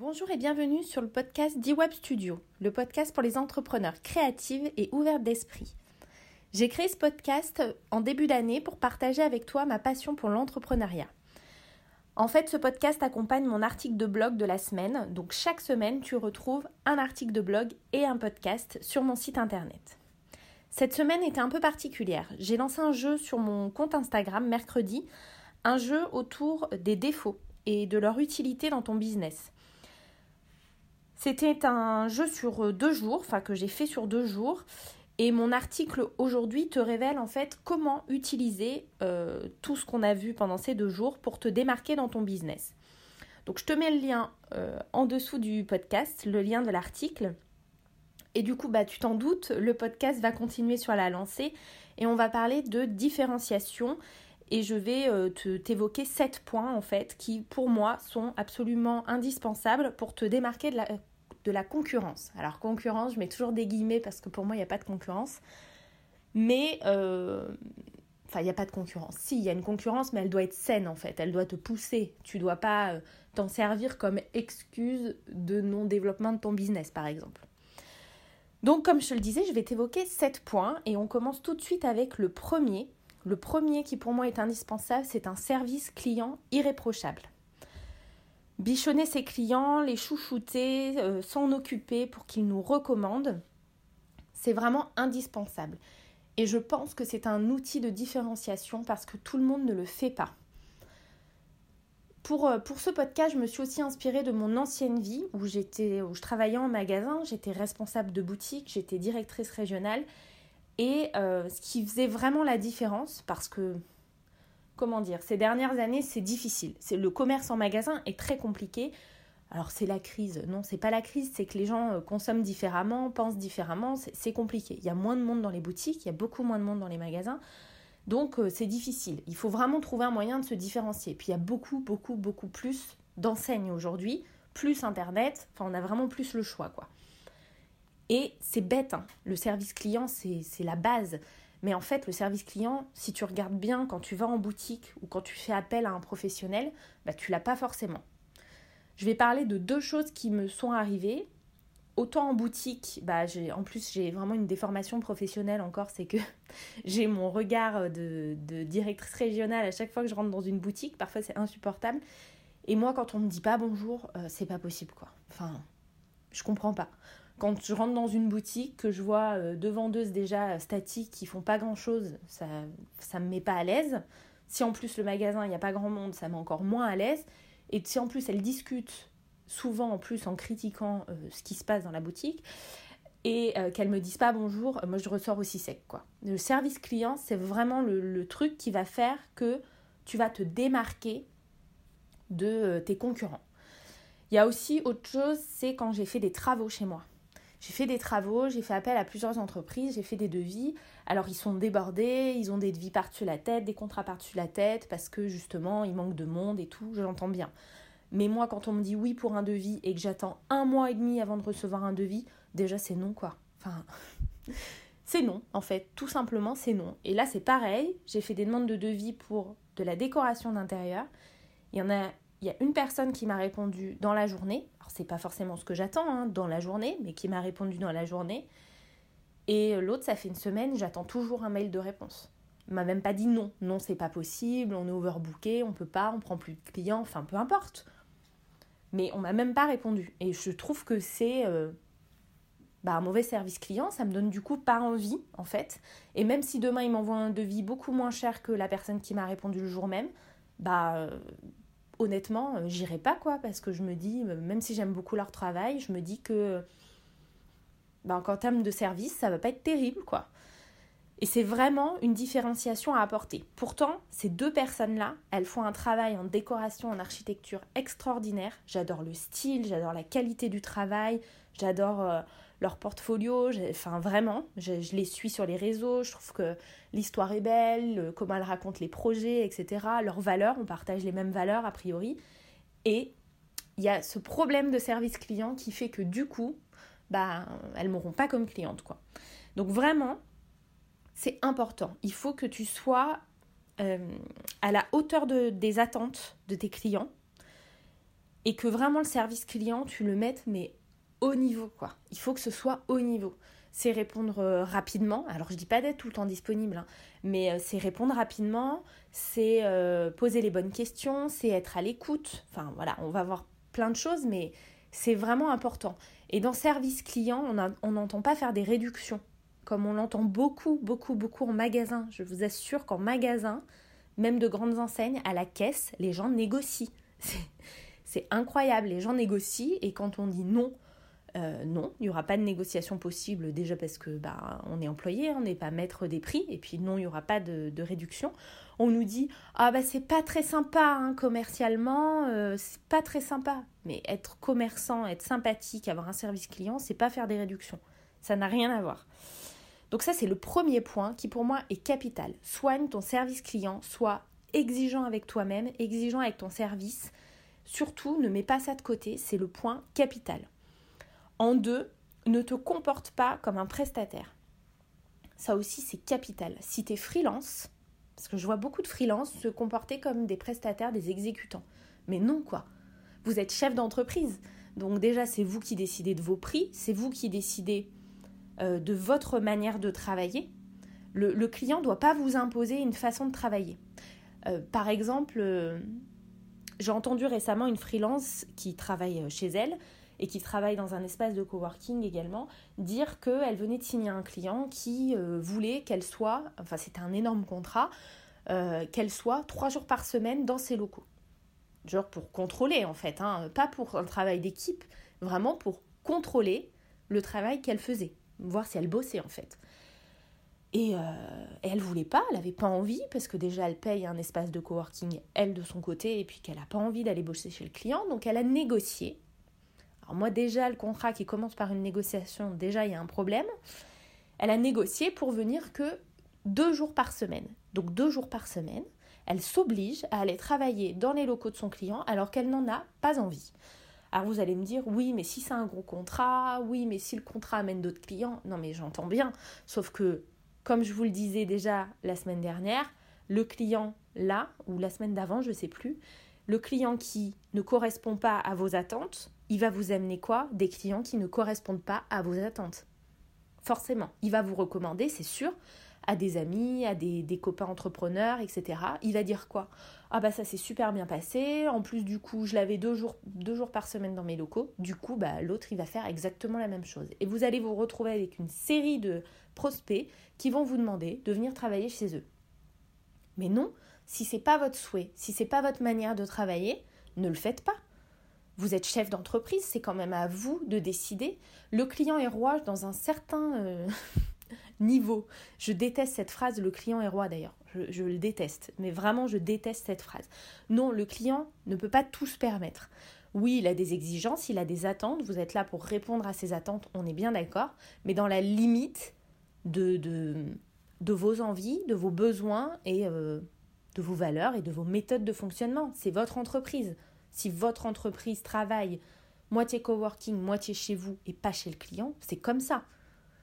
Bonjour et bienvenue sur le podcast d'eWeb Studio, le podcast pour les entrepreneurs créatives et ouvertes d'esprit. J'ai créé ce podcast en début d'année pour partager avec toi ma passion pour l'entrepreneuriat. En fait, ce podcast accompagne mon article de blog de la semaine, donc chaque semaine tu retrouves un article de blog et un podcast sur mon site internet. Cette semaine était un peu particulière. J'ai lancé un jeu sur mon compte Instagram mercredi, un jeu autour des défauts et de leur utilité dans ton business. C'était un jeu sur euh, deux jours, enfin que j'ai fait sur deux jours. Et mon article aujourd'hui te révèle en fait comment utiliser euh, tout ce qu'on a vu pendant ces deux jours pour te démarquer dans ton business. Donc je te mets le lien euh, en dessous du podcast, le lien de l'article. Et du coup, bah, tu t'en doutes, le podcast va continuer sur la lancée et on va parler de différenciation et je vais te t'évoquer sept points en fait qui pour moi sont absolument indispensables pour te démarquer de la la concurrence. Alors concurrence, je mets toujours des guillemets parce que pour moi, il n'y a pas de concurrence. Mais, euh, enfin, il n'y a pas de concurrence. Si, il y a une concurrence, mais elle doit être saine en fait. Elle doit te pousser. Tu dois pas euh, t'en servir comme excuse de non-développement de ton business, par exemple. Donc, comme je te le disais, je vais t'évoquer sept points et on commence tout de suite avec le premier. Le premier qui pour moi est indispensable, c'est un service client irréprochable bichonner ses clients, les chouchouter, euh, s'en occuper pour qu'ils nous recommandent, c'est vraiment indispensable. Et je pense que c'est un outil de différenciation parce que tout le monde ne le fait pas. Pour, euh, pour ce podcast, je me suis aussi inspirée de mon ancienne vie où, où je travaillais en magasin, j'étais responsable de boutique, j'étais directrice régionale. Et euh, ce qui faisait vraiment la différence, parce que comment dire, ces dernières années, c'est difficile. Le commerce en magasin est très compliqué. Alors c'est la crise. Non, c'est pas la crise, c'est que les gens euh, consomment différemment, pensent différemment, c'est compliqué. Il y a moins de monde dans les boutiques, il y a beaucoup moins de monde dans les magasins. Donc euh, c'est difficile. Il faut vraiment trouver un moyen de se différencier. Puis il y a beaucoup, beaucoup, beaucoup plus d'enseignes aujourd'hui, plus Internet, enfin on a vraiment plus le choix quoi. Et c'est bête, hein. le service client c'est la base. Mais en fait, le service client, si tu regardes bien quand tu vas en boutique ou quand tu fais appel à un professionnel, bah, tu l'as pas forcément. Je vais parler de deux choses qui me sont arrivées. Autant en boutique, bah, en plus j'ai vraiment une déformation professionnelle encore, c'est que j'ai mon regard de, de, directrice régionale à chaque fois que je rentre dans une boutique, parfois c'est insupportable. Et moi quand on me dit pas bonjour, euh, c'est pas possible quoi. Enfin, je comprends pas. Quand je rentre dans une boutique, que je vois euh, deux vendeuses déjà statiques qui font pas grand chose, ça ça me met pas à l'aise. Si en plus le magasin il n'y a pas grand monde, ça met encore moins à l'aise. Et si en plus elles discutent souvent en plus en critiquant euh, ce qui se passe dans la boutique et euh, qu'elles me disent pas bonjour, moi je ressors aussi sec quoi. Le service client c'est vraiment le, truc qui va faire que tu vas te démarquer de tes concurrents. Il y a aussi autre chose, c'est quand j'ai fait des travaux chez moi. J'ai fait des travaux, j'ai fait appel à plusieurs entreprises, j'ai fait des devis. Alors ils sont débordés, ils ont des devis par-dessus la tête, des contrats par-dessus la tête, parce que justement il manque de monde et tout, je l'entends bien. Mais moi quand on me dit oui pour un devis et que j'attends un mois et demi avant de recevoir un devis, déjà c'est non quoi. Enfin, c'est non en fait, tout simplement c'est non. Et là c'est pareil, j'ai fait des demandes de devis pour de la décoration d'intérieur. Il y en a il y a une personne qui m'a répondu dans la journée. C'est pas forcément ce que j'attends hein, dans la journée, mais qui m'a répondu dans la journée. Et l'autre, ça fait une semaine, j'attends toujours un mail de réponse. Il m'a même pas dit non. Non, c'est pas possible, on est overbooké, on peut pas, on prend plus de clients, enfin peu importe. Mais on m'a même pas répondu. Et je trouve que c'est euh, bah, un mauvais service client, ça me donne du coup pas envie en fait. Et même si demain il m'envoie un devis beaucoup moins cher que la personne qui m'a répondu le jour même, bah euh, honnêtement, euh, j'irai pas quoi, parce que je me dis, euh, même si j'aime beaucoup leur travail, je me dis que, ben, qu'en termes de service, ça va pas être terrible quoi. Et c'est vraiment une différenciation à apporter. Pourtant, ces deux personnes-là, elles font un travail en décoration, en architecture extraordinaire. J'adore le style, j'adore la qualité du travail, j'adore euh, leur portfolio. Enfin, vraiment, je, les suis sur les réseaux. Je trouve que l'histoire est belle, comment elles racontent les projets, etc. Leurs valeurs, on partage les mêmes valeurs a priori. Et il y a ce problème de service client qui fait que du coup, bah, elles m'auront pas comme cliente, quoi. Donc vraiment, c'est important. Il faut que tu sois euh, à la hauteur de, des attentes de tes clients. et que vraiment le service client, tu le mettes mais au niveau quoi. Il faut que ce soit au niveau. C'est répondre euh, rapidement. Alors je dis pas d'être tout le temps disponible, hein, mais euh, c'est répondre rapidement, c'est euh, poser les bonnes questions, c'est être à l'écoute. Enfin voilà, on va voir plein de choses, mais c'est vraiment important. Et dans service client, on n'entend pas faire des réductions, comme on l'entend beaucoup, beaucoup, beaucoup en magasin. Je vous assure qu'en magasin, même de grandes enseignes, à la caisse, les gens négocient. C'est incroyable, les gens négocient et quand on dit non, euh, non, il n'y aura pas de négociation possible déjà parce que bah, on est employé, on n'est pas maître des prix et puis non, il n'y aura pas de, réduction. On nous dit ah bah c'est pas très sympa hein, commercialement, euh, c'est pas très sympa. Mais être commerçant, être sympathique, avoir un service client, c'est pas faire des réductions. Ça n'a rien à voir. Donc ça c'est le premier point qui pour moi est capital. Soigne ton service client, sois exigeant avec toi-même, exigeant avec ton service. Surtout, ne mets pas ça de côté, c'est le point capital. En deux, ne te comporte pas comme un prestataire. Ça aussi, c'est capital. Si tu es freelance, parce que je vois beaucoup de freelance se comporter comme des prestataires, des exécutants. Mais non, quoi. Vous êtes chef d'entreprise. Donc déjà, c'est vous qui décidez de vos prix, c'est vous qui décidez euh, de votre manière de travailler. Le, client ne doit pas vous imposer une façon de travailler. Euh, par exemple, euh, j'ai entendu récemment une freelance qui travaille chez elle et qui travaille dans un espace de coworking également, dire qu'elle venait de signer un client qui euh, voulait qu'elle soit, enfin c'était un énorme contrat, euh, qu'elle soit trois jours par semaine dans ses locaux. Genre pour contrôler en fait, hein, pas pour un travail d'équipe, vraiment pour contrôler le travail qu'elle faisait, voir si elle bossait en fait. Et, euh, elle voulait pas, elle avait pas envie, parce que déjà elle paye un espace de coworking, elle de son côté, et puis qu'elle n'a pas envie d'aller bosser chez le client, donc elle a négocié alors moi déjà, le contrat qui commence par une négociation, déjà il y a un problème. Elle a négocié pour venir que deux jours par semaine. Donc deux jours par semaine, elle s'oblige à aller travailler dans les locaux de son client alors qu'elle n'en a pas envie. Alors vous allez me dire, oui, mais si c'est un gros contrat, oui, mais si le contrat amène d'autres clients, non mais j'entends bien. Sauf que, comme je vous le disais déjà la semaine dernière, le client là, ou la semaine d'avant, je ne sais plus, le client qui ne correspond pas à vos attentes, il va vous amener quoi? Des clients qui ne correspondent pas à vos attentes. Forcément, il va vous recommander, c'est sûr, à des amis, à des, copains entrepreneurs, etc. Il va dire quoi? Ah bah ça s'est super bien passé, en plus du coup je l'avais deux jours, par semaine dans mes locaux, du coup bah, l'autre il va faire exactement la même chose. Et vous allez vous retrouver avec une série de prospects qui vont vous demander de venir travailler chez eux. Mais non, si c'est pas votre souhait, si c'est pas votre manière de travailler, ne le faites pas. Vous êtes chef d'entreprise, c'est quand même à vous de décider. Le client est roi dans un certain euh, niveau. Je déteste cette phrase, le client est roi d'ailleurs. Je, le déteste, mais vraiment je déteste cette phrase. Non, le client ne peut pas tout se permettre. Oui, il a des exigences, il a des attentes, vous êtes là pour répondre à ses attentes, on est bien d'accord, mais dans la limite de, de, vos envies, de vos besoins et euh, de vos valeurs et de vos méthodes de fonctionnement. C'est votre entreprise. Si votre entreprise travaille moitié coworking, moitié chez vous et pas chez le client, c'est comme ça.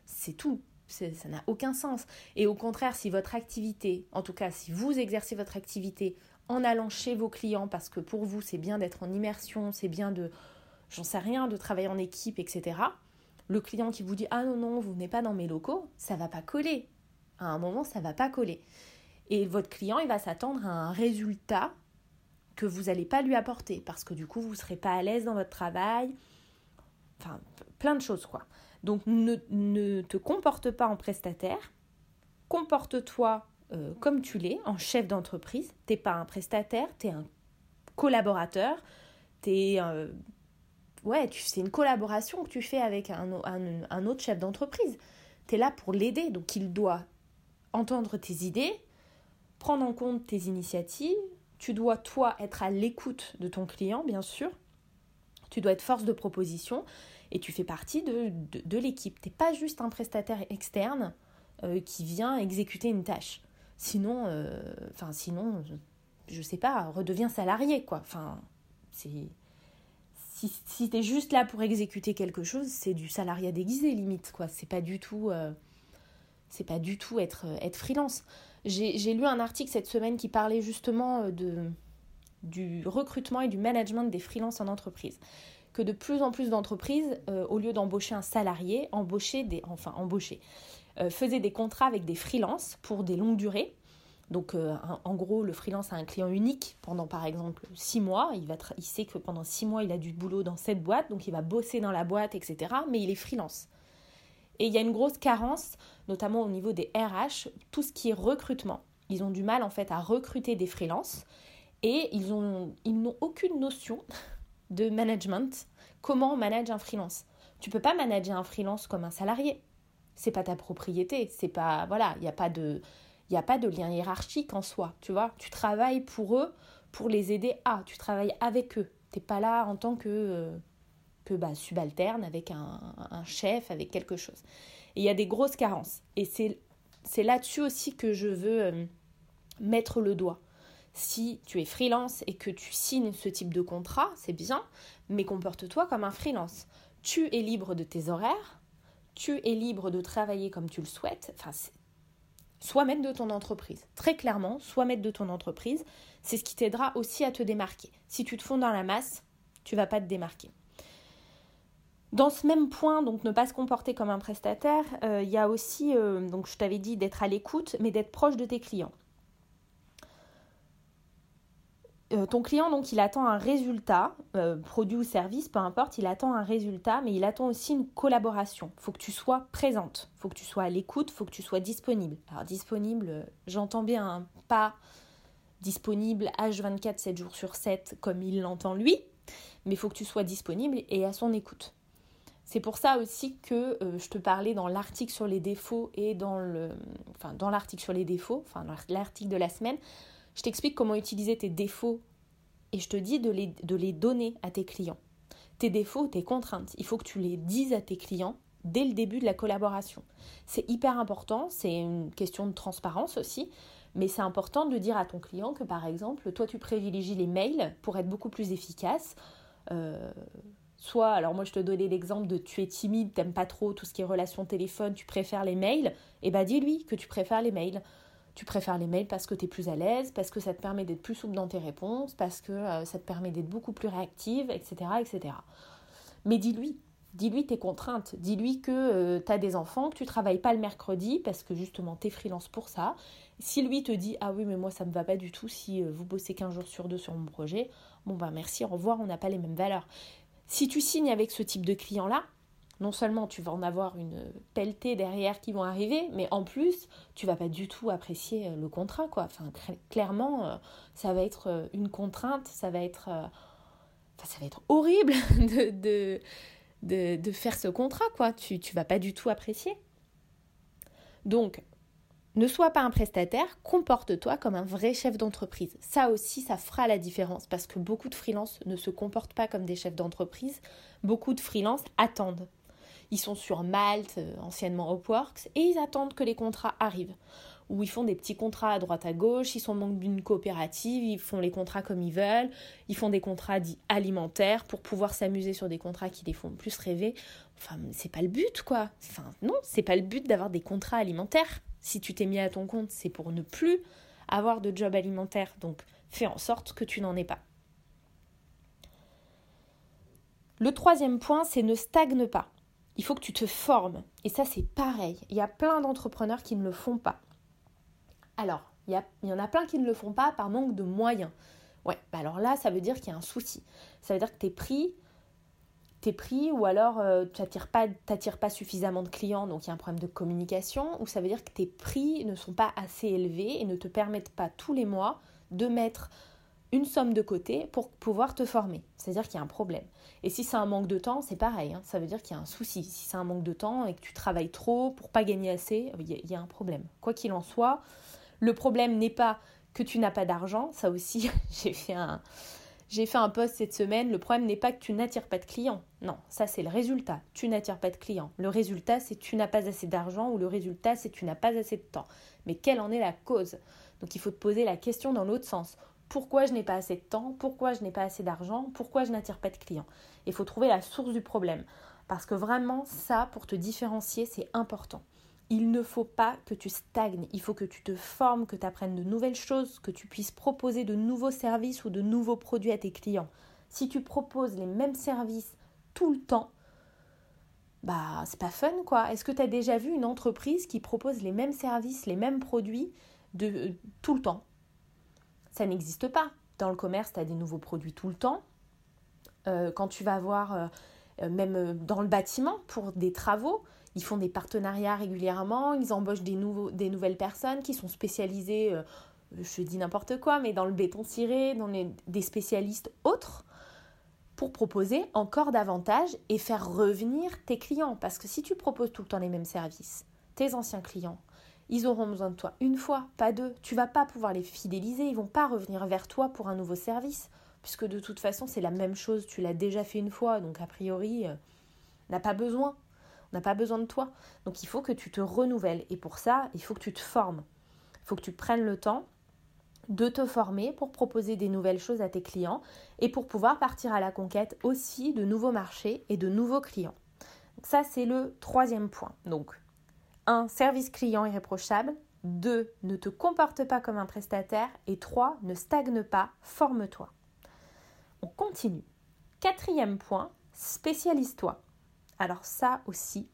C'est tout. Ça n'a aucun sens. Et au contraire, si votre activité, en tout cas si vous exercez votre activité en allant chez vos clients, parce que pour vous c'est bien d'être en immersion, c'est bien de, j'en sais rien, de travailler en équipe, etc. Le client qui vous dit ah non non, vous n'êtes pas dans mes locaux, ça va pas coller. À un moment, ça va pas coller. Et votre client, il va s'attendre à un résultat que vous n'allez pas lui apporter parce que du coup vous ne serez pas à l'aise dans votre travail. Enfin, plein de choses quoi. Donc ne, ne te comporte pas en prestataire, comporte-toi euh, comme tu l'es, en chef d'entreprise. T'es pas un prestataire, tu es un collaborateur, t'es euh, ouais, c'est une collaboration que tu fais avec un, un, un autre chef d'entreprise. Tu es là pour l'aider, donc il doit entendre tes idées, prendre en compte tes initiatives, tu dois, toi, être à l'écoute de ton client, bien sûr. Tu dois être force de proposition et tu fais partie de, l'équipe. Tu n'es pas juste un prestataire externe euh, qui vient exécuter une tâche. Sinon, euh, enfin, sinon, je, ne sais pas, redeviens salarié, quoi. Enfin. Si, si tu es juste là pour exécuter quelque chose, c'est du salariat déguisé, limite, quoi. C'est pas du tout. Euh, pas du tout être, être freelance. J'ai lu un article cette semaine qui parlait justement euh, de, du recrutement et du management des freelances en entreprise. Que de plus en plus d'entreprises, euh, au lieu d'embaucher un salarié, embaucher des, enfin embaucher, euh, faisaient des contrats avec des freelances pour des longues durées. Donc, euh, en gros, le freelance a un client unique pendant, par exemple, six mois. Il, va il sait que pendant six mois, il a du boulot dans cette boîte, donc il va bosser dans la boîte, etc. Mais il est freelance. Et il y a une grosse carence, notamment au niveau des RH, tout ce qui est recrutement. Ils ont du mal, en fait, à recruter des freelances et ils n'ont ils aucune notion de management. Comment on manage un freelance Tu peux pas manager un freelance comme un salarié. C'est pas ta propriété. C'est pas. Voilà, il n'y a pas de il a pas de lien hiérarchique en soi, tu vois. Tu travailles pour eux, pour les aider à, tu travailles avec eux. Tu n'es pas là en tant que, euh, que bah, subalterne avec un, chef, avec quelque chose. Il y a des grosses carences. Et c'est là-dessus aussi que je veux euh, mettre le doigt. Si tu es freelance et que tu signes ce type de contrat, c'est bien, mais comporte-toi comme un freelance. Tu es libre de tes horaires, tu es libre de travailler comme tu le souhaites. Enfin, Sois maître de ton entreprise. Très clairement, sois maître de ton entreprise. C'est ce qui t'aidera aussi à te démarquer. Si tu te fonds dans la masse, tu vas pas te démarquer. Dans ce même point, donc ne pas se comporter comme un prestataire, euh, il y a aussi, euh, donc je t'avais dit d'être à l'écoute, mais d'être proche de tes clients. Euh, ton client, donc, il attend un résultat, produit ou service, peu importe, il attend un résultat, mais il attend aussi une collaboration. Il faut que tu sois présente, il faut que tu sois à l'écoute, il faut que tu sois disponible. Alors, disponible, j'entends bien, pas disponible H24, 7 jours sur 7, comme il l'entend lui, mais il faut que tu sois disponible et à son écoute. C'est pour ça aussi que je te parlais dans l'article sur les défauts et dans le, enfin, dans l'article sur les défauts, enfin, l'article de la semaine, je t'explique comment utiliser tes défauts et je te dis de les, de les donner à tes clients. Tes défauts, tes contraintes, il faut que tu les dises à tes clients dès le début de la collaboration. C'est hyper important, c'est une question de transparence aussi, mais c'est important de dire à ton client que par exemple, toi tu privilégies les mails pour être beaucoup plus efficace. Euh, soit, alors moi je te donnais l'exemple de tu es timide, t'aimes pas trop tout ce qui est relation téléphone, tu préfères les mails, et eh bah dis-lui que tu préfères les mails tu préfères les mails parce que tu es plus à l'aise, parce que ça te permet d'être plus souple dans tes réponses, parce que euh, ça te permet d'être beaucoup plus réactive, etc. etc. Mais dis-lui, dis-lui tes contraintes, dis-lui que euh, tu as des enfants, que tu travailles pas le mercredi parce que justement tu es freelance pour ça. Si lui te dit ah oui mais moi ça me va pas du tout si euh, vous bossez 15 jours sur deux sur mon projet, bon bah merci, au revoir, on n'a pas les mêmes valeurs. Si tu signes avec ce type de client là, non seulement tu vas en avoir une pelletée derrière qui vont arriver, mais en plus, tu vas pas du tout apprécier euh, le contrat, quoi. Enfin, clairement, euh, ça va être euh, une contrainte, ça va être, ça va être horrible de, de, de, faire ce contrat, quoi. Tu, tu vas pas du tout apprécier. Donc, ne sois pas un prestataire, comporte-toi comme un vrai chef d'entreprise. Ça aussi, ça fera la différence parce que beaucoup de freelances ne se comportent pas comme des chefs d'entreprise. Beaucoup de freelances attendent. Ils sont sur Malte, euh, anciennement Upworks, et ils attendent que les contrats arrivent. Ou ils font des petits contrats à droite à gauche, ils sont en d'une coopérative, ils font les contrats comme ils veulent, ils font des contrats dits alimentaires pour pouvoir s'amuser sur des contrats qui les font plus rêver. Enfin, c'est pas le but, quoi. Enfin, non, c'est pas le but d'avoir des contrats alimentaires. Si tu t'es mis à ton compte, c'est pour ne plus avoir de job alimentaire. Donc, fais en sorte que tu n'en aies pas. Le troisième point, c'est ne stagne pas il faut que tu te formes. Et ça, c'est pareil. Il y a plein d'entrepreneurs qui ne le font pas. Alors, il y, en a plein qui ne le font pas par manque de moyens. Ouais, bah alors là, ça veut dire qu'il y a un souci. Ça veut dire que tu es pris, es pris ou alors euh, tu n'attires pas, pas suffisamment de clients, donc il y a un problème de communication, ou ça veut dire que tes prix ne sont pas assez élevés et ne te permettent pas tous les mois de mettre une somme de côté pour pouvoir te former. C'est-à-dire qu'il y a un problème. Et si c'est un manque de temps, c'est pareil. Hein. Ça veut dire qu'il y a un souci. Si c'est un manque de temps et que tu travailles trop pour pas gagner assez, il y, a un problème. Quoi qu'il en soit, le problème n'est pas que tu n'as pas d'argent. Ça aussi, j'ai fait un... J'ai fait un post cette semaine, le problème n'est pas que tu n'attires pas de clients. Non, ça c'est le résultat. Tu n'attires pas de clients. Le résultat c'est tu n'as pas assez d'argent ou le résultat c'est tu n'as pas assez de temps. Mais quelle en est la cause? Donc il faut te poser la question dans l'autre sens pourquoi je n'ai pas assez de temps, pourquoi je n'ai pas assez d'argent, pourquoi je n'attire pas de clients? Il faut trouver la source du problème. Parce que vraiment, ça, pour te différencier, c'est important. Il ne faut pas que tu stagnes, il faut que tu te formes, que tu apprennes de nouvelles choses, que tu puisses proposer de nouveaux services ou de nouveaux produits à tes clients. Si tu proposes les mêmes services tout le temps, bah c'est pas fun quoi. Est-ce que tu as déjà vu une entreprise qui propose les mêmes services, les mêmes produits de euh, tout le temps? Ça n'existe pas. Dans le commerce, tu as des nouveaux produits tout le temps. Euh, quand tu vas voir euh, même dans le bâtiment pour des travaux, ils font des partenariats régulièrement, ils embauchent des, nouveaux, des nouvelles personnes qui sont spécialisées, je dis n'importe quoi, mais dans le béton ciré, dans des spécialistes autres pour proposer encore davantage et faire revenir tes clients. Parce que si tu proposes tout le temps les mêmes services, tes anciens clients, ils auront besoin de toi une fois, pas deux. Tu vas pas pouvoir les fidéliser, ils vont pas revenir vers toi pour un nouveau service, puisque de toute façon c'est la même chose, tu l'as déjà fait une fois, donc a priori, euh, n'a pas besoin, pas besoin de toi. Donc il faut que tu te renouvelles, et pour ça, il faut que tu te formes, il faut que tu prennes le temps de te former pour proposer des nouvelles choses à tes clients et pour pouvoir partir à la conquête aussi de nouveaux marchés et de nouveaux clients. ça, c'est le troisième point. Donc, un service client irréprochable. 2. Ne te comporte pas comme un prestataire. Et 3. Ne stagne pas, forme-toi. On continue. Quatrième point, spécialise-toi. Alors ça aussi,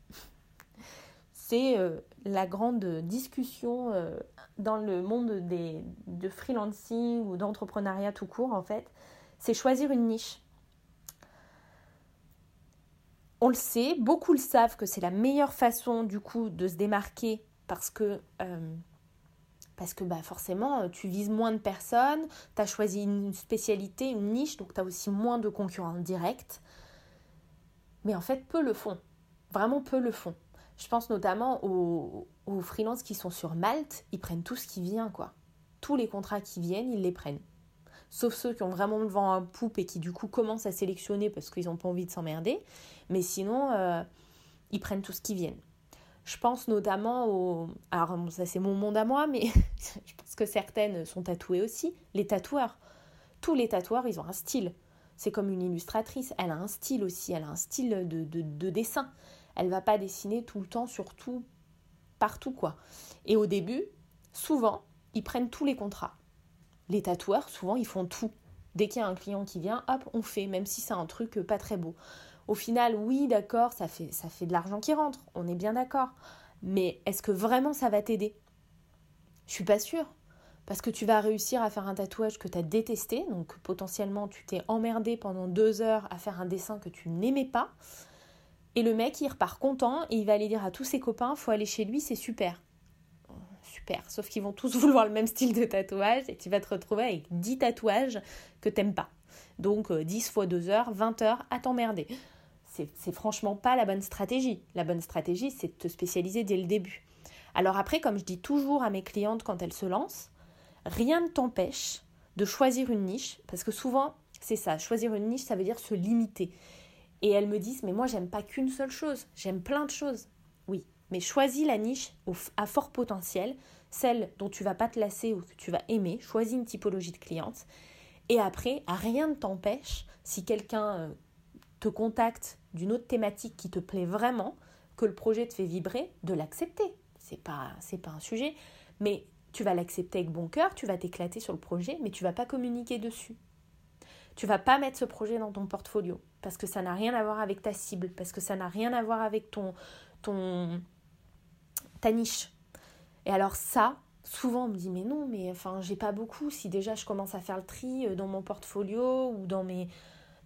c'est euh, la grande discussion euh, dans le monde des, de freelancing ou d'entrepreneuriat tout court, en fait, c'est choisir une niche. On le sait, beaucoup le savent que c'est la meilleure façon du coup de se démarquer parce que, euh, parce que bah, forcément tu vises moins de personnes, tu as choisi une spécialité, une niche, donc tu as aussi moins de concurrents directs. Mais en fait, peu le font. Vraiment peu le font. Je pense notamment aux, aux freelances qui sont sur Malte, ils prennent tout ce qui vient, quoi. Tous les contrats qui viennent, ils les prennent. Sauf ceux qui ont vraiment le vent à poupe et qui du coup commencent à sélectionner parce qu'ils n'ont pas envie de s'emmerder. Mais sinon, euh, ils prennent tout ce qui vient. Je pense notamment aux... Alors ça c'est mon monde à moi, mais je pense que certaines sont tatouées aussi. Les tatoueurs. Tous les tatoueurs, ils ont un style. C'est comme une illustratrice. Elle a un style aussi. Elle a un style de, de, de dessin. Elle va pas dessiner tout le temps, surtout partout quoi. Et au début, souvent, ils prennent tous les contrats. Les tatoueurs, souvent, ils font tout. Dès qu'il y a un client qui vient, hop, on fait, même si c'est un truc pas très beau. Au final, oui, d'accord, ça fait, ça fait de l'argent qui rentre, on est bien d'accord. Mais est-ce que vraiment ça va t'aider? Je suis pas sûre. Parce que tu vas réussir à faire un tatouage que tu as détesté, donc potentiellement tu t'es emmerdé pendant deux heures à faire un dessin que tu n'aimais pas. Et le mec, il repart content et il va aller dire à tous ses copains, faut aller chez lui, c'est super. Super, sauf qu'ils vont tous vouloir le même style de tatouage et tu vas te retrouver avec 10 tatouages que t'aimes pas. Donc 10 fois 2 heures, 20 heures à t'emmerder. C'est franchement pas la bonne stratégie. La bonne stratégie, c'est de te spécialiser dès le début. Alors après, comme je dis toujours à mes clientes quand elles se lancent, rien ne t'empêche de choisir une niche, parce que souvent, c'est ça, choisir une niche, ça veut dire se limiter et elles me disent mais moi j'aime pas qu'une seule chose, j'aime plein de choses. Oui, mais choisis la niche à fort potentiel, celle dont tu vas pas te lasser ou que tu vas aimer, choisis une typologie de cliente et après rien ne t'empêche si quelqu'un euh, te contacte d'une autre thématique qui te plaît vraiment, que le projet te fait vibrer, de l'accepter. C'est pas c'est pas un sujet, mais tu vas l'accepter avec bon cœur, tu vas t'éclater sur le projet, mais tu vas pas communiquer dessus. Tu vas pas mettre ce projet dans ton portfolio parce que ça n'a rien à voir avec ta cible, parce que ça n'a rien à voir avec ton, ton ta niche. Et alors ça, souvent on me dit mais non, mais enfin j'ai pas beaucoup. Si déjà je commence à faire le tri euh, dans mon portfolio ou dans mes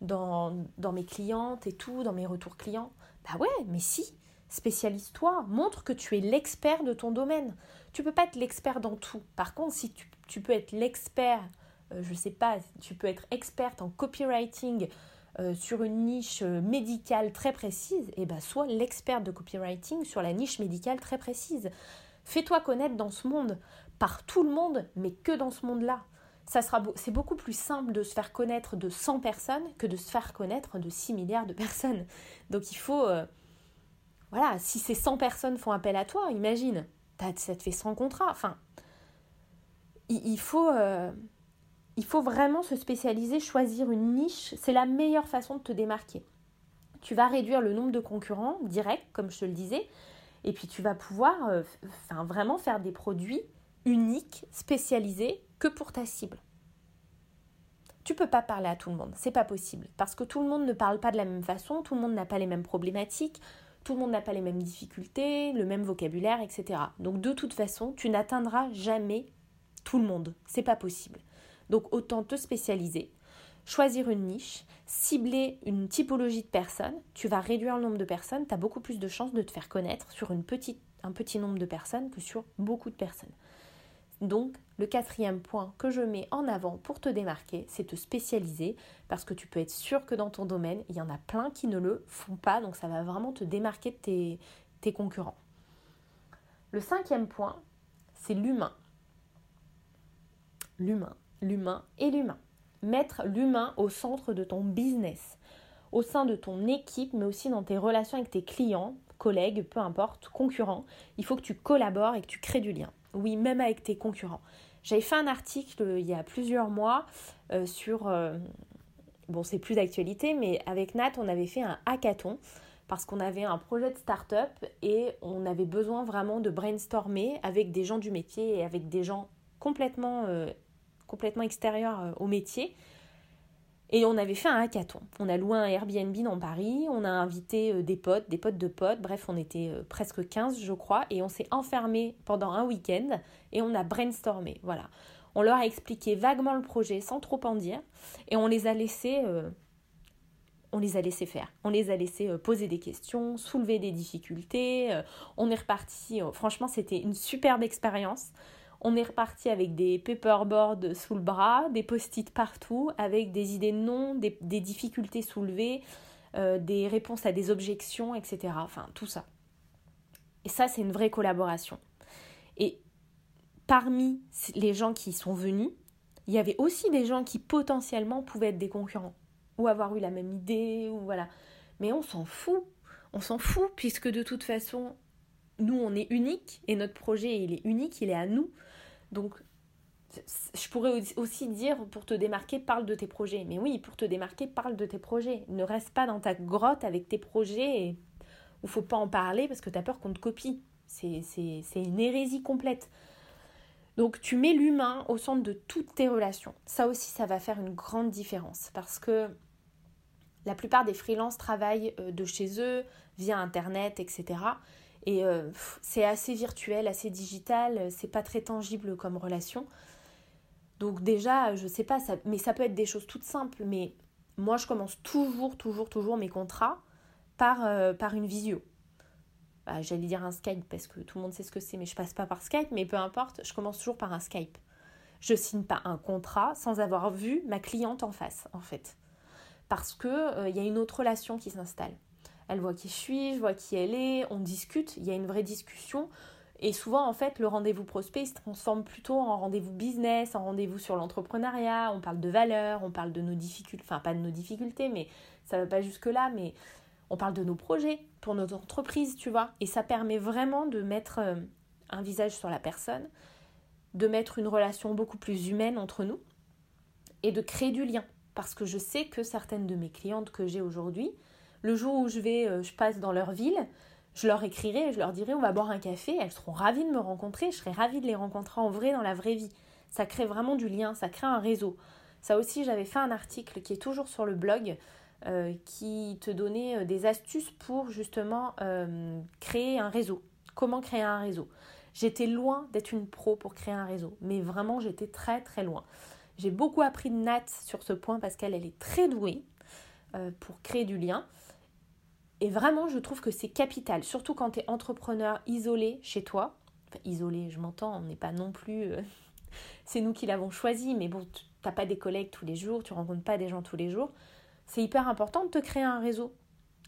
dans, dans mes clientes et tout, dans mes retours clients, bah ouais, mais si, spécialise-toi, montre que tu es l'expert de ton domaine. Tu peux pas être l'expert dans tout. Par contre, si tu, peux être l'expert, euh, je sais pas, tu peux être experte en copywriting, euh, sur une niche euh, médicale très précise, et eh ben sois l'expert de copywriting sur la niche médicale très précise. Fais-toi connaître dans ce monde, par tout le monde, mais que dans ce monde-là. Ça sera c'est beaucoup plus simple de se faire connaître de 100 personnes que de se faire connaître de 6 milliards de personnes. Donc il faut euh, voilà, si ces 100 personnes font appel à toi, imagine, ça te fait 100 contrats. Enfin, il, faut il faut vraiment se spécialiser, choisir une niche. C'est la meilleure façon de te démarquer. Tu vas réduire le nombre de concurrents direct, comme je te le disais, Et puis tu vas pouvoir vraiment faire des produits uniques, spécialisés que pour ta cible. Tu peux pas parler à tout le monde, c'est pas possible parce que tout le monde ne parle pas de la même façon, tout le monde n'a pas les mêmes problématiques, tout le monde n'a pas les mêmes difficultés, le même vocabulaire, etc. Donc de toute façon, tu n'atteindras jamais tout le monde, c'est pas possible. Donc autant te spécialiser, choisir une niche, cibler une typologie de personnes, tu vas réduire le nombre de personnes, tu as beaucoup plus de chances de te faire connaître sur un petit nombre de personnes que sur beaucoup de personnes. Donc, le quatrième point que je mets en avant pour te démarquer, c'est te spécialiser parce que tu peux être sûr que dans ton domaine, il y en a plein qui ne le font pas, donc ça va vraiment te démarquer de tes, concurrents. Le cinquième point, c'est l'humain. L'humain, l'humain et l'humain. Mettre l'humain au centre de ton business, au sein de ton équipe, mais aussi dans tes relations avec tes clients, collègues, peu importe, concurrents. Il faut que tu collabores et que tu crées du lien. Oui, même avec tes concurrents. J'avais fait un article euh, il y a plusieurs mois euh, sur... Euh, bon, c'est plus d'actualité, mais avec Nat, on avait fait un hackathon parce qu'on avait un projet de start-up et on avait besoin vraiment de brainstormer avec des gens du métier et avec des gens complètement, complètement extérieurs au métier et on avait fait un hackathon. On a loué un Airbnb dans Paris, on a invité euh, des potes, des potes de potes, bref, on était euh, presque 15, je crois, et on s'est enfermé pendant un week-end et on a brainstormé. Voilà. On leur a expliqué vaguement le projet sans trop en dire et on les a laissés. Euh, on les a laissés faire. On les a laissés poser des questions, soulever des difficultés. on est reparti. franchement, c'était une superbe expérience. On est reparti avec des paperboards sous le bras, des post-it partout, avec des idées de noms, des, difficultés soulevées, euh, des réponses à des objections, etc. Enfin, tout ça. Et ça, c'est une vraie collaboration. Et parmi les gens qui sont venus, il y avait aussi des gens qui potentiellement pouvaient être des concurrents ou avoir eu la même idée ou voilà. Mais on s'en fout. On s'en fout puisque de toute façon, nous on est unique et notre projet il est unique, il est à nous. Donc, je pourrais aussi dire pour te démarquer, parle de tes projets. Mais oui, pour te démarquer, parle de tes projets. Ne reste pas dans ta grotte avec tes projets et où faut pas en parler parce que tu as peur qu'on te copie. C'est une hérésie complète. Donc tu mets l'humain au centre de toutes tes relations. Ça aussi, ça va faire une grande différence parce que la plupart des freelances travaillent euh, de chez eux, via Internet, etc. Et euh, c'est assez virtuel, assez digital, c'est pas très tangible comme relation. Donc déjà, je sais pas, mais ça peut être des choses toutes simples. Mais moi, je commence toujours, toujours, toujours mes contrats par, euh, par une visio. Bah, J'allais dire un Skype parce que tout le monde sait ce que c'est, mais je passe pas par Skype. Mais peu importe, je commence toujours par un Skype. Je signe pas un contrat sans avoir vu ma cliente en face, en fait, parce que euh, il y a une autre relation qui s'installe. Elle voit qui je suis, je vois qui elle est, on discute, il y a une vraie discussion. Et souvent, en fait, le rendez-vous prospect se transforme plutôt en rendez-vous business, en rendez-vous sur l'entrepreneuriat. On parle de valeurs, on parle de nos difficultés, enfin pas de nos difficultés, mais ça va pas jusque-là, mais on parle de nos projets pour notre entreprise, tu vois. Et ça permet vraiment de mettre euh, un visage sur la personne, de mettre une relation beaucoup plus humaine entre nous et de créer du lien. Parce que je sais que certaines de mes clientes que j'ai aujourd'hui, le jour où je vais, euh, je passe dans leur ville, je leur écrirai, je leur dirai on va boire un café, elles seront ravies de me rencontrer, je serai ravie de les rencontrer en vrai dans la vraie vie. Ça crée vraiment du lien, ça crée un réseau. Ça aussi, j'avais fait un article qui est toujours sur le blog euh, qui te donnait euh, des astuces pour justement créer un réseau. Comment créer un réseau? J'étais loin d'être une pro pour créer un réseau, mais vraiment j'étais très très loin. J'ai beaucoup appris de Nat sur ce point parce qu'elle elle est très douée pour créer du lien. Et vraiment, je trouve que c'est capital, surtout quand tu es entrepreneur isolé chez toi. Enfin, isolé, je m'entends, on n'est pas non plus. Euh, c'est nous qui l'avons choisi, mais bon, t'as pas des collègues tous les jours, tu rencontres pas des gens tous les jours. C'est hyper important de te créer un réseau.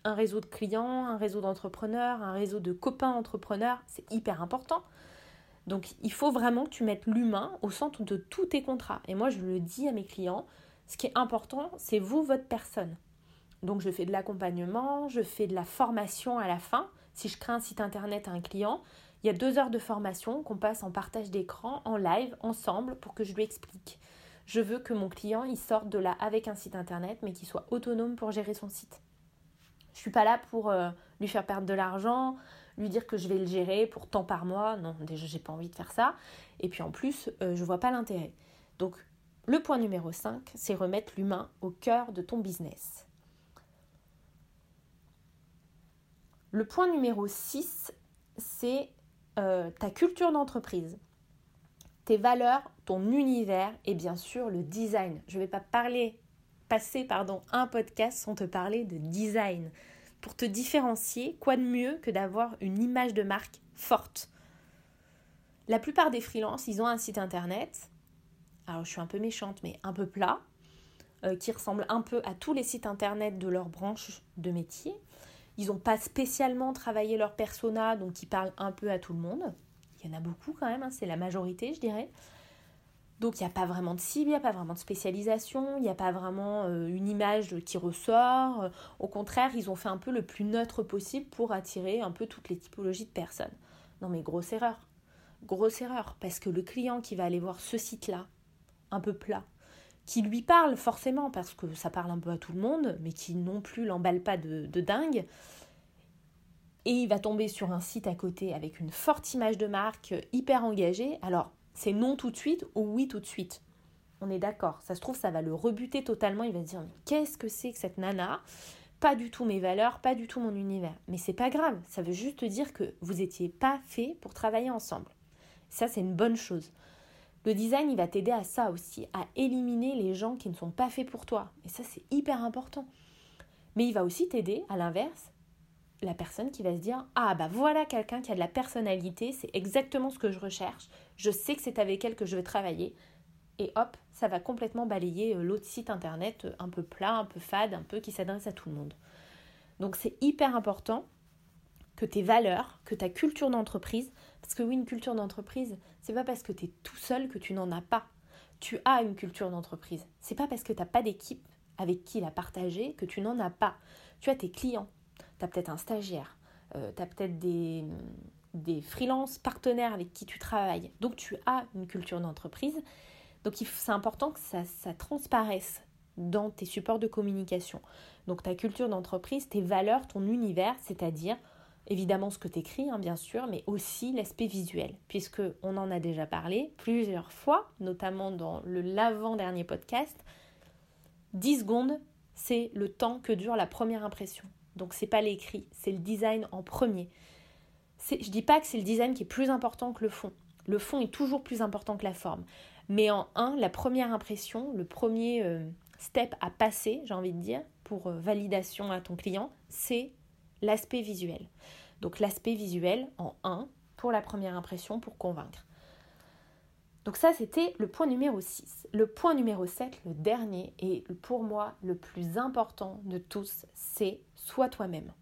Un réseau de clients, un réseau d'entrepreneurs, un réseau de copains entrepreneurs, c'est hyper important. Donc il faut vraiment que tu mettes l'humain au centre de tous tes contrats. Et moi je le dis à mes clients, ce qui est important, c'est vous, votre personne. Donc je fais de l'accompagnement, je fais de la formation à la fin. Si je crée un site internet à un client, il y a deux heures de formation qu'on passe en partage d'écran, en live, ensemble, pour que je lui explique. Je veux que mon client il sorte de là avec un site internet, mais qu'il soit autonome pour gérer son site. Je suis pas là pour euh, lui faire perdre de l'argent. lui dire que je vais le gérer pour tant par mois. Non, déjà, j'ai pas envie de faire ça. Et puis en plus, je je vois pas l'intérêt. Donc, le point numéro 5, c'est remettre l'humain au cœur de ton business. Le point numéro 6, c'est euh, ta culture d'entreprise, tes valeurs, ton univers et bien sûr le design. Je ne vais pas parler, passer pardon, un podcast sans te parler de design. Pour te différencier, quoi de mieux que d'avoir une image de marque forte? La plupart des freelances, ils ont un site internet, alors je suis un peu méchante, mais un peu plat, euh, qui ressemble un peu à tous les sites internet de leur branche de métier. Ils n'ont pas spécialement travaillé leur persona, donc ils parlent un peu à tout le monde. Il y en a beaucoup quand même, hein, c'est la majorité, je dirais. Donc il n'y a pas vraiment de cible, il n'y a pas vraiment de spécialisation, il n'y a pas vraiment euh, une image qui ressort. Euh, au contraire, ils ont fait un peu le plus neutre possible pour attirer un peu toutes les typologies de personnes. Non mais grosse erreur. Grosse erreur, parce que le client qui va aller voir ce site-là, un peu plat, qui lui parle forcément parce que ça parle un peu à tout le monde, mais qui non plus l'emballe pas de, dingue. Et il va tomber sur un site à côté avec une forte image de marque, hyper engagée. Alors, c'est non tout de suite ou oui tout de suite? On est d'accord. Ça se trouve, ça va le rebuter totalement. Il va se dire qu'est-ce que c'est que cette nana? Pas du tout mes valeurs, pas du tout mon univers. Mais c'est pas grave. Ça veut juste dire que vous n'étiez pas fait pour travailler ensemble. Ça, c'est une bonne chose. Le design, il va t'aider à ça aussi, à éliminer les gens qui ne sont pas faits pour toi. Et ça, c'est hyper important. Mais il va aussi t'aider, à l'inverse, la personne qui va se dire Ah, bah voilà quelqu'un qui a de la personnalité, c'est exactement ce que je recherche, je sais que c'est avec elle que je vais travailler. Et hop, ça va complètement balayer euh, l'autre site internet euh, un peu plat, un peu fade, un peu qui s'adresse à tout le monde. Donc c'est hyper important que tes valeurs, que ta culture d'entreprise, parce que oui, une culture d'entreprise, c'est pas parce que tu es tout seul que tu n'en as pas. Tu as une culture d'entreprise. C'est pas parce que tu n'as pas d'équipe avec qui la partager que tu n'en as pas. Tu as tes clients, tu as peut-être un stagiaire, euh, tu as peut-être des, des freelances partenaires avec qui tu travailles. Donc tu as une culture d'entreprise. Donc c'est important que ça, ça transparaisse dans tes supports de communication. Donc ta culture d'entreprise, tes valeurs, ton univers, c'est-à-dire évidemment ce que tu écris, hein, bien sûr, mais aussi l'aspect visuel, puisque on en a déjà parlé plusieurs fois, notamment dans le l'avant-dernier podcast. 10 secondes, c'est le temps que dure la première impression. Donc c'est pas l'écrit, c'est le design en premier. Je dis pas que c'est le design qui est plus important que le fond. Le fond est toujours plus important que la forme. Mais en un, la première impression, le premier euh, step à passer, j'ai envie de dire, pour euh, validation à ton client, c'est l'aspect visuel. Donc l'aspect visuel en 1 pour la première impression, pour convaincre. Donc ça, c'était le point numéro 6. Le point numéro 7, le dernier, et pour moi le plus important de tous, c'est sois toi-même.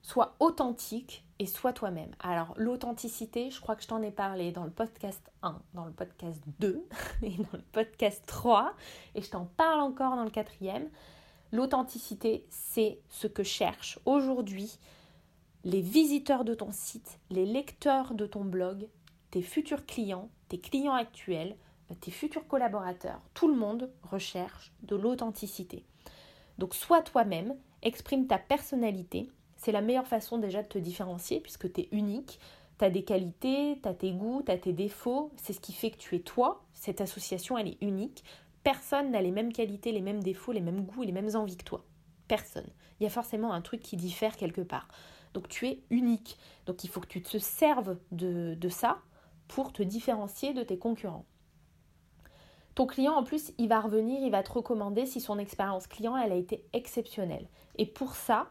Sois authentique et sois toi-même. Alors l'authenticité, je crois que je t'en ai parlé dans le podcast 1, dans le podcast 2 et dans le podcast 3, et je t'en parle encore dans le quatrième. L'authenticité, c'est ce que cherchent aujourd'hui les visiteurs de ton site, les lecteurs de ton blog, tes futurs clients, tes clients actuels, tes futurs collaborateurs. Tout le monde recherche de l'authenticité. Donc sois toi-même, exprime ta personnalité. C'est la meilleure façon déjà de te différencier puisque tu es unique. Tu as des qualités, tu as tes goûts, tu as tes défauts. C'est ce qui fait que tu es toi. Cette association, elle est unique. Personne n'a les mêmes qualités, les mêmes défauts, les mêmes goûts, les mêmes envies que toi. Personne. Il y a forcément un truc qui diffère quelque part. Donc tu es unique. Donc il faut que tu te serves de, ça pour te différencier de tes concurrents. Ton client, en plus, il va revenir, il va te recommander si son expérience client, elle a été exceptionnelle. Et pour ça,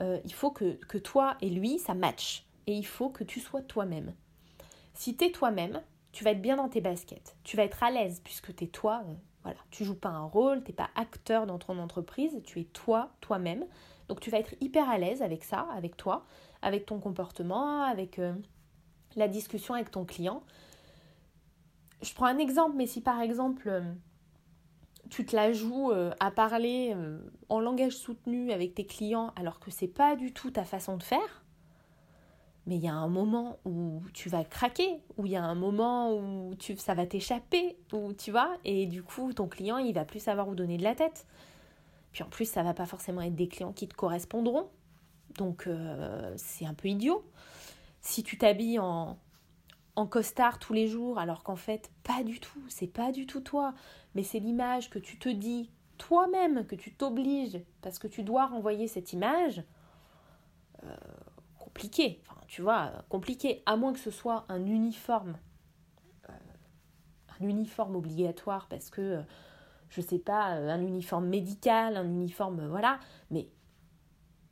euh, il faut que, que toi et lui, ça matche. Et il faut que tu sois toi-même. Si tu es toi-même, tu vas être bien dans tes baskets. Tu vas être à l'aise puisque tu es toi, euh, voilà, tu joues pas un rôle, tu n'es pas acteur dans ton entreprise, tu es toi, toi-même. Donc tu vas être hyper à l'aise avec ça, avec toi, avec ton comportement, avec euh, la discussion avec ton client. Je prends un exemple, mais si par exemple euh, tu te la joues euh, à parler en langage soutenu avec tes clients alors que c'est pas du tout ta façon de faire, mais il y a un moment où tu vas craquer, où il y a un moment où tu, ça va t'échapper, où tu vas, et du coup, ton client, il va plus savoir où donner de la tête. Puis en plus, ça va pas forcément être des clients qui te correspondront. Donc euh, c'est un peu idiot. Si tu t'habilles en, en costard tous les jours, alors qu'en fait, pas du tout, c'est pas du tout toi, mais c'est l'image que tu te dis toi-même, que tu t'obliges, parce que tu dois renvoyer cette image, euh, compliqué, enfin, tu vois, compliqué, à moins que ce soit un uniforme, euh, un uniforme obligatoire, parce que, euh, je sais pas, un uniforme médical, un uniforme, voilà, mais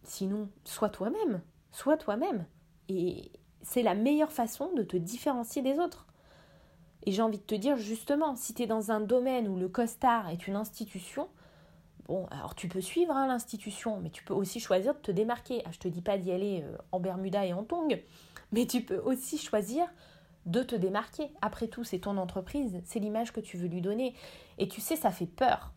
sinon, sois toi-même, sois toi-même, et c'est la meilleure façon de te différencier des autres. Et j'ai envie de te dire justement, si tu es dans un domaine où le costard est une institution, bon, alors tu peux suivre hein, l'institution, mais tu peux aussi choisir de te démarquer. Ah, je te dis pas d'y aller euh, en Bermuda et en tongs, mais tu peux aussi choisir de te démarquer. Après tout, c'est ton entreprise, c'est l'image que tu veux lui donner. Et tu sais, ça fait peur.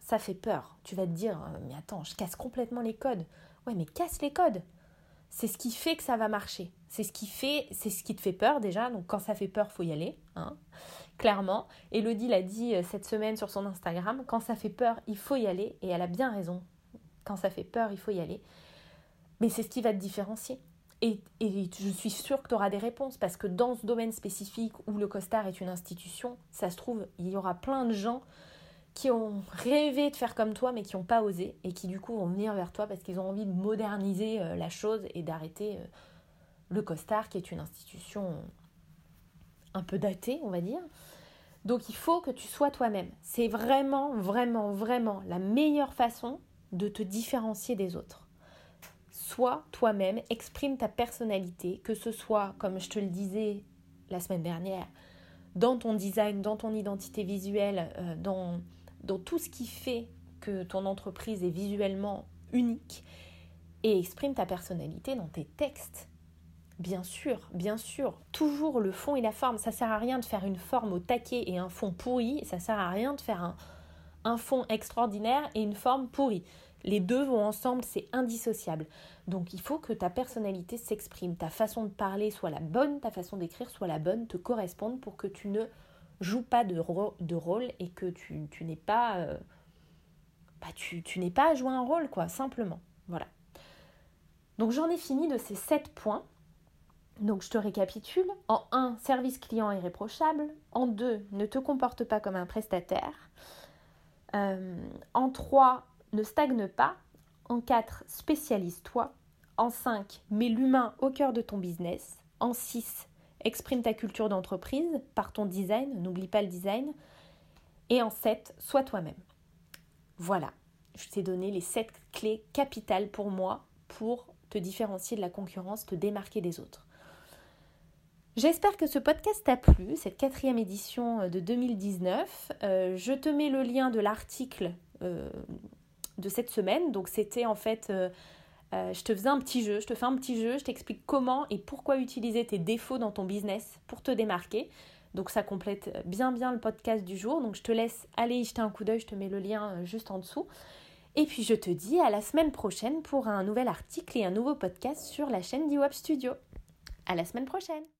Ça fait peur. Tu vas te dire, euh, mais attends, je casse complètement les codes. Ouais, mais casse les codes. C'est ce qui fait que ça va marcher. C'est ce qui fait, c'est ce qui te fait peur déjà. Donc quand ça fait peur, faut y aller, hein, clairement. Elodie l'a dit euh, cette semaine sur son Instagram. Quand ça fait peur, il faut y aller. Et elle a bien raison. Quand ça fait peur, il faut y aller. Mais c'est ce qui va te différencier. Et, et je suis sûre que tu auras des réponses parce que dans ce domaine spécifique où le costard est une institution, ça se trouve, il y aura plein de gens qui ont rêvé de faire comme toi mais qui n'ont pas osé et qui du coup vont venir vers toi parce qu'ils ont envie de moderniser euh, la chose et d'arrêter euh, le costard qui est une institution un peu datée on va dire. Donc il faut que tu sois toi-même. C'est vraiment, vraiment, vraiment la meilleure façon de te différencier des autres. Sois toi-même, exprime ta personnalité, que ce soit, comme je te le disais la semaine dernière, dans ton design, dans ton identité visuelle, euh, dans dans tout ce qui fait que ton entreprise est visuellement unique et exprime ta personnalité dans tes textes. Bien sûr, bien sûr, toujours le fond et la forme. Ça sert à rien de faire une forme au taquet et un fond pourri. Ça sert à rien de faire un, un fond extraordinaire et une forme pourrie. Les deux vont ensemble, c'est indissociable. Donc il faut que ta personnalité s'exprime, ta façon de parler soit la bonne, ta façon d'écrire soit la bonne, te corresponde pour que tu ne joue pas de, rôle et que tu, tu n'es pas. Euh, bah, tu, tu n'es pas à jouer un rôle, quoi, simplement. Voilà. Donc j'en ai fini de ces sept points. Donc je te récapitule. En 1, service client irréprochable. En 2, ne te comporte pas comme un prestataire. Euh, en 3, ne stagne pas. En 4, spécialise-toi. En 5, mets l'humain au cœur de ton business. En 6, Exprime ta culture d'entreprise par ton design, n'oublie pas le design. Et en 7, sois toi-même. Voilà, je t'ai donné les 7 clés capitales pour moi pour te différencier de la concurrence, te démarquer des autres. J'espère que ce podcast t'a plu, cette quatrième édition euh, de 2019. Euh, je te mets le lien de l'article euh, de cette semaine. Donc c'était en fait je te faisais un petit jeu, je te fais un petit jeu, je t'explique comment et pourquoi utiliser tes défauts dans ton business pour te démarquer. Donc ça complète bien bien le podcast du jour. Donc je te laisse aller y jeter un coup d'œil, je te mets le lien euh, juste en dessous. Et puis je te dis à la semaine prochaine pour un nouvel article et un nouveau podcast sur la chaîne d'Iwap Studio. À la semaine prochaine